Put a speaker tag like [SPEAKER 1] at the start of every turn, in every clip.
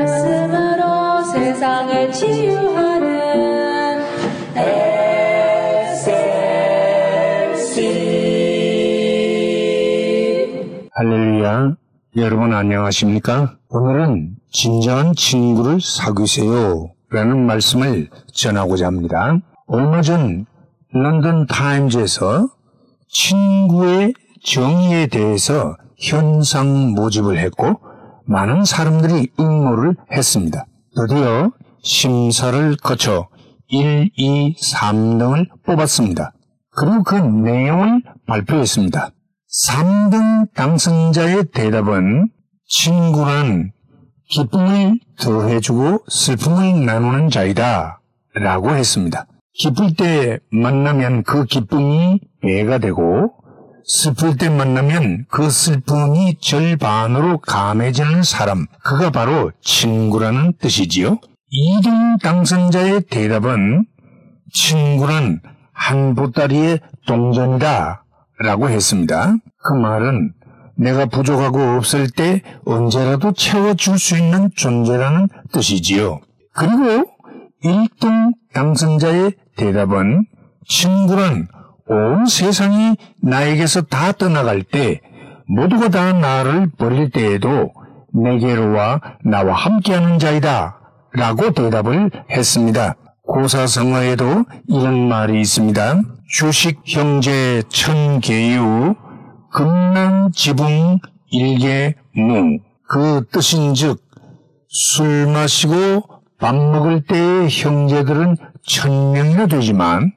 [SPEAKER 1] 말씀으로 세상을 치유하는 SLC
[SPEAKER 2] 할렐루야. 여러분 안녕하십니까? 오늘은 진정한 친구를 사귀세요. 라는 말씀을 전하고자 합니다. 얼마 전 런던 타임즈에서 친구의 정의에 대해서 현상 모집을 했고 많은 사람들이 응모를 했습니다. 드디어 심사를 거쳐 1, 2, 3등을 뽑았습니다. 그리고 그 내용을 발표했습니다. 3등 당선자의 대답은 친구란 기쁨을 더해주고 슬픔을 나누는 자이다 라고 했습니다. 기쁠 때 만나면 그 기쁨이 배가 되고 슬플 때 만나면 그 슬픔이 절반으로 감해지는 사람, 그가 바로 친구라는 뜻이지요. 2등 당선자의 대답은 친구란 한 보따리의 동전이다 라고 했습니다. 그 말은 내가 부족하고 없을 때 언제라도 채워줄 수 있는 존재라는 뜻이지요. 그리고 1등 당선자의 대답은 친구란 온 세상이 나에게서 다 떠나갈 때 모두가 다 나를 버릴 때에도 내게로 와 나와 함께하는 자이다 라고 대답을 했습니다. 고사성어에도 이런 말이 있습니다. 주식 형제 천계유 금난 지붕 일개무 그 뜻인즉 술 마시고 밥 먹을 때의 형제들은 천명이나 되지만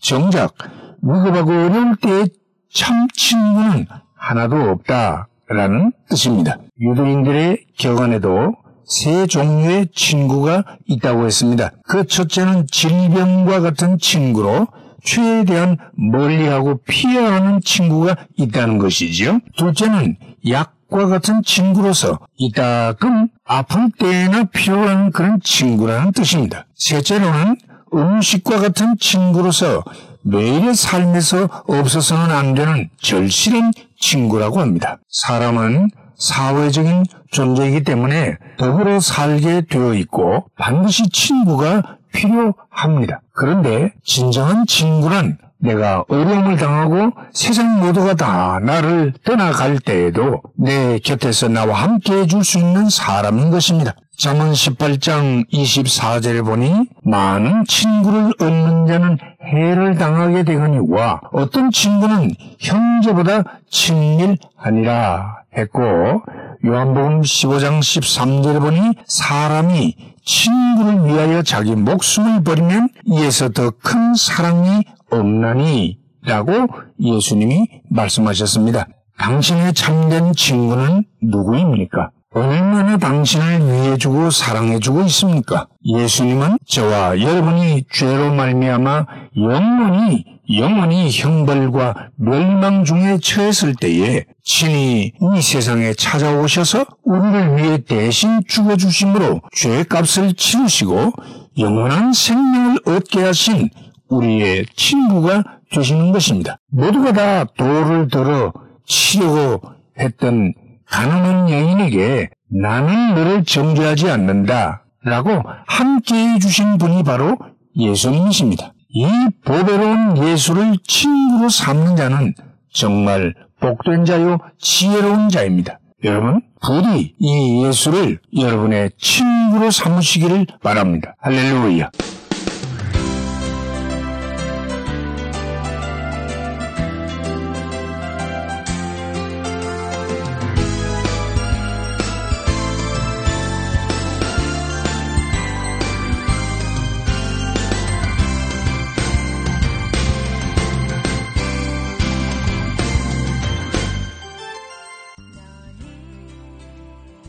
[SPEAKER 2] 정작 무급하고 어려울 때의 참 친구는 하나도 없다라는 뜻입니다. 유대인들의 격언에도 세 종류의 친구가 있다고 했습니다. 그 첫째는 질병과 같은 친구로 최대한 멀리하고 피해야 하는 친구가 있다는 것이지요. 둘째는 약과 같은 친구로서 이따금 아플 때나 필요한 그런 친구라는 뜻입니다. 셋째로는 음식과 같은 친구로서 매일의 삶에서 없어서는 안 되는 절실한 친구라고 합니다. 사람은 사회적인 존재이기 때문에 더불어 살게 되어 있고 반드시 친구가 필요합니다. 그런데 진정한 친구란 내가 어려움을 당하고 세상 모두가 다 나를 떠나갈 때에도 내 곁에서 나와 함께 해줄 수 있는 사람인 것입니다. 잠언 18장 24절에 보니 많은 친구를 얻는 자는 해를 당하게 되거니와 어떤 친구는 형제보다 친밀하니라 했고 요한복음 15장 13절에 보니 사람이 친구를 위하여 자기 목숨을 버리면 이에서 더 큰 사랑이 없나니 라고 예수님이 말씀하셨습니다. 당신의 참된 친구는 누구입니까? 얼마나 당신을 위해주고 사랑해주고 있습니까? 예수님은 저와 여러분이 죄로 말미암아 영원히 영원히 형벌과 멸망 중에 처했을 때에 친히 이 세상에 찾아오셔서 우리를 위해 대신 죽어주심으로 죄값을 치르시고 영원한 생명을 얻게 하신 우리의 친구가 되시는 것입니다. 모두가 다 돌을 들어 치려고 했던 가난한 여인에게 나는 너를 정죄하지 않는다 라고 함께 해 주신 분이 바로 예수님이십니다. 이 보배로운 예수를 친구로 삼는 자는 정말 복된 자요 지혜로운 자입니다. 여러분 부디 이 예수를 여러분의 친구로 삼으시기를 바랍니다. 할렐루야.